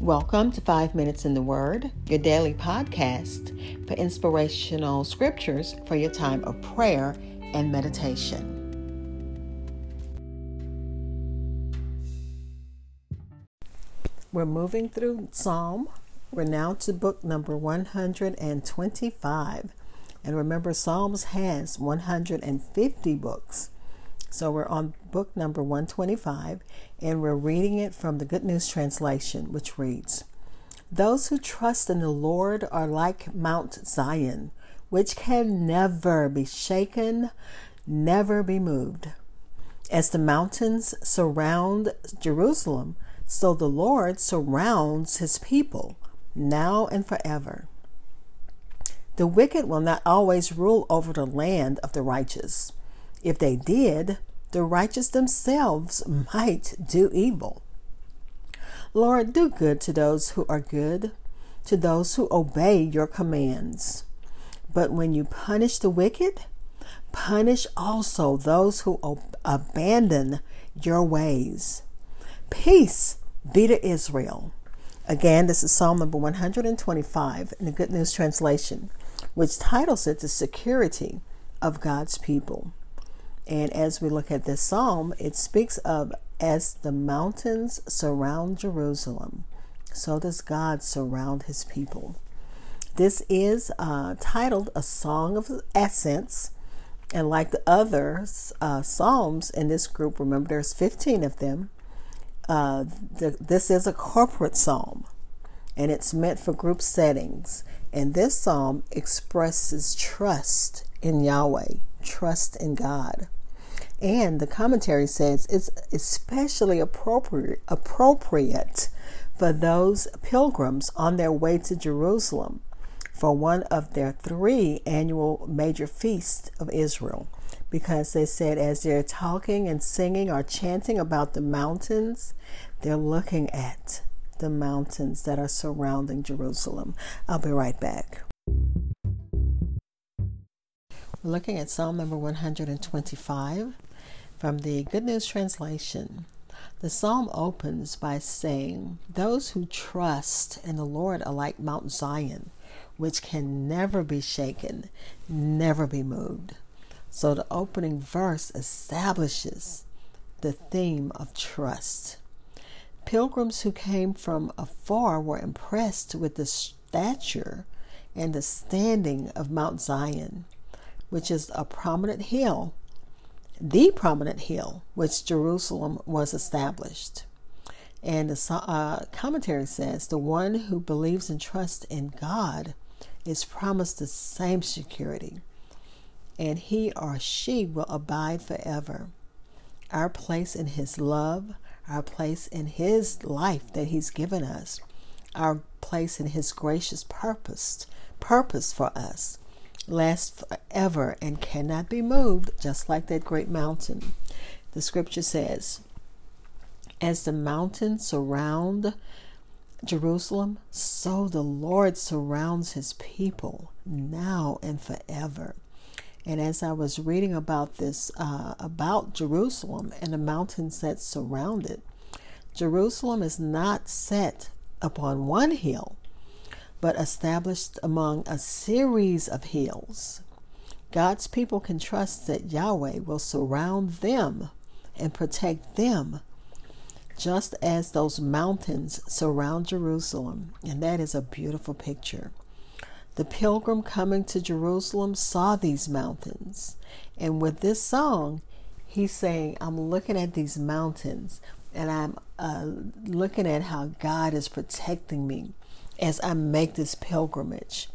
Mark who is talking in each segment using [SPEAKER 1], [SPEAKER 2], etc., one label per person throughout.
[SPEAKER 1] Welcome to Five Minutes in the Word, your daily podcast for inspirational scriptures for your time of prayer and meditation. We're moving through Psalm. We're now to book number 125. And remember, Psalms has 150 books. So we're on book number 125, and we're reading it from the Good News Translation, which reads Those who trust in the Lord are like Mount Zion, which can never be shaken, never be moved. As the mountains surround Jerusalem, so the Lord surrounds his people now and forever. The wicked will not always rule over the land of the righteous. If they did, the righteous themselves might do evil. Lord, do good to those who are good, to those who obey your commands. But when you punish the wicked, punish also those who ob- abandon your ways. Peace be to Israel. Again, this is Psalm number 125 in the Good News Translation, which titles it The Security of God's People. And as we look at this psalm, it speaks of as the mountains surround Jerusalem, so does God surround his people. This is uh, titled A Song of Ascents. And like the other uh, psalms in this group, remember there's 15 of them, uh, the, this is a corporate psalm and it's meant for group settings. And this psalm expresses trust in Yahweh, trust in God. And the commentary says it's especially appropriate, appropriate for those pilgrims on their way to Jerusalem for one of their three annual major feasts of Israel. Because they said, as they're talking and singing or chanting about the mountains, they're looking at the mountains that are surrounding Jerusalem. I'll be right back. Looking at Psalm number 125 from the Good News Translation. The psalm opens by saying, Those who trust in the Lord are like Mount Zion, which can never be shaken, never be moved. So the opening verse establishes the theme of trust. Pilgrims who came from afar were impressed with the stature and the standing of Mount Zion, which is a prominent hill the prominent hill which Jerusalem was established. And the uh, commentary says the one who believes and trusts in God is promised the same security, and he or she will abide forever. Our place in his love, our place in his life that he's given us, our place in his gracious purpose, purpose for us lasts forever and cannot be moved, just like that great mountain. The scripture says, As the mountains surround Jerusalem, so the Lord surrounds his people now and forever. And as I was reading about this, uh, about Jerusalem and the mountains that surround it, Jerusalem is not set upon one hill, but established among a series of hills. God's people can trust that Yahweh will surround them and protect them, just as those mountains surround Jerusalem. And that is a beautiful picture. The pilgrim coming to Jerusalem saw these mountains. And with this song, he's saying, I'm looking at these mountains and I'm uh, looking at how God is protecting me as I make this pilgrimage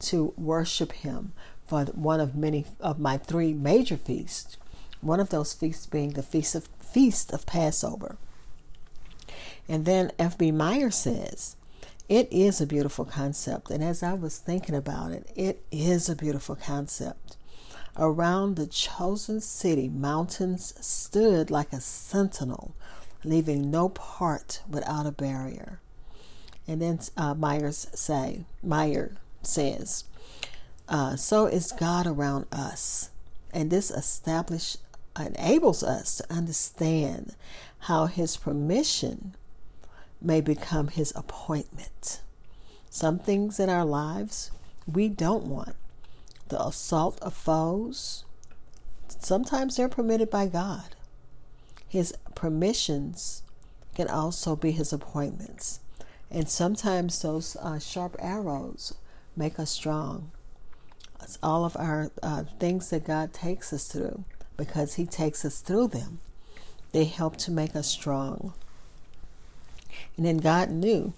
[SPEAKER 1] to worship Him for one of many of my three major feasts. One of those feasts being the feast of feast of Passover. And then F.B. Meyer says, it is a beautiful concept. And as I was thinking about it, it is a beautiful concept. Around the chosen city, mountains stood like a sentinel, leaving no part without a barrier. And then uh, Myers say, Meyer says, uh, so is God around us. And this establish enables us to understand how his permission may become his appointment. Some things in our lives we don't want. The assault of foes, sometimes they're permitted by God. His permissions can also be his appointments. And sometimes those uh, sharp arrows make us strong. It's all of our uh, things that God takes us through because He takes us through them. They help to make us strong. And then God knew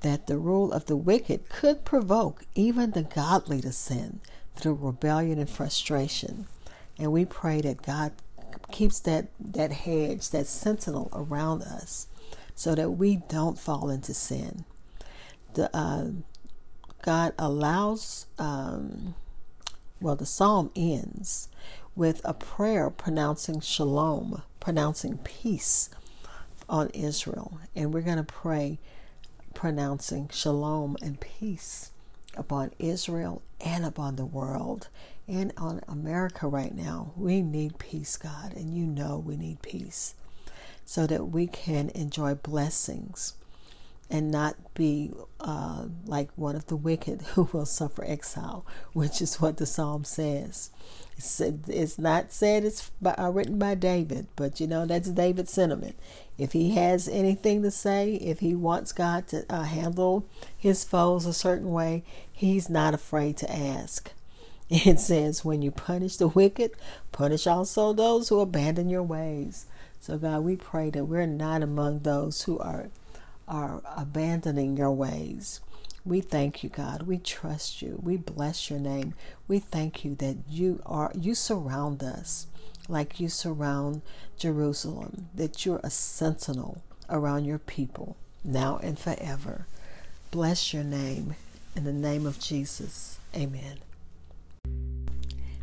[SPEAKER 1] that the rule of the wicked could provoke even the godly to sin through rebellion and frustration. And we pray that God keeps that, that hedge, that sentinel around us so that we don't fall into sin. The, uh, God allows, um, well, the psalm ends with a prayer pronouncing shalom, pronouncing peace on Israel. And we're going to pray pronouncing shalom and peace upon Israel and upon the world and on America right now. We need peace, God, and you know we need peace so that we can enjoy blessings and not be uh, like one of the wicked who will suffer exile, which is what the psalm says. It's, not said it's by, uh, written by David, but you know that's David's sentiment. If he has anything to say, if he wants God to uh, handle his foes a certain way, he's not afraid to ask. It says, When you punish the wicked, punish also those who abandon your ways. So, God, we pray that we're not among those who are, are abandoning your ways. We thank you, God. We trust you. We bless your name. We thank you that you are you surround us like you surround Jerusalem, that you're a sentinel around your people now and forever. Bless your name in the name of Jesus. Amen.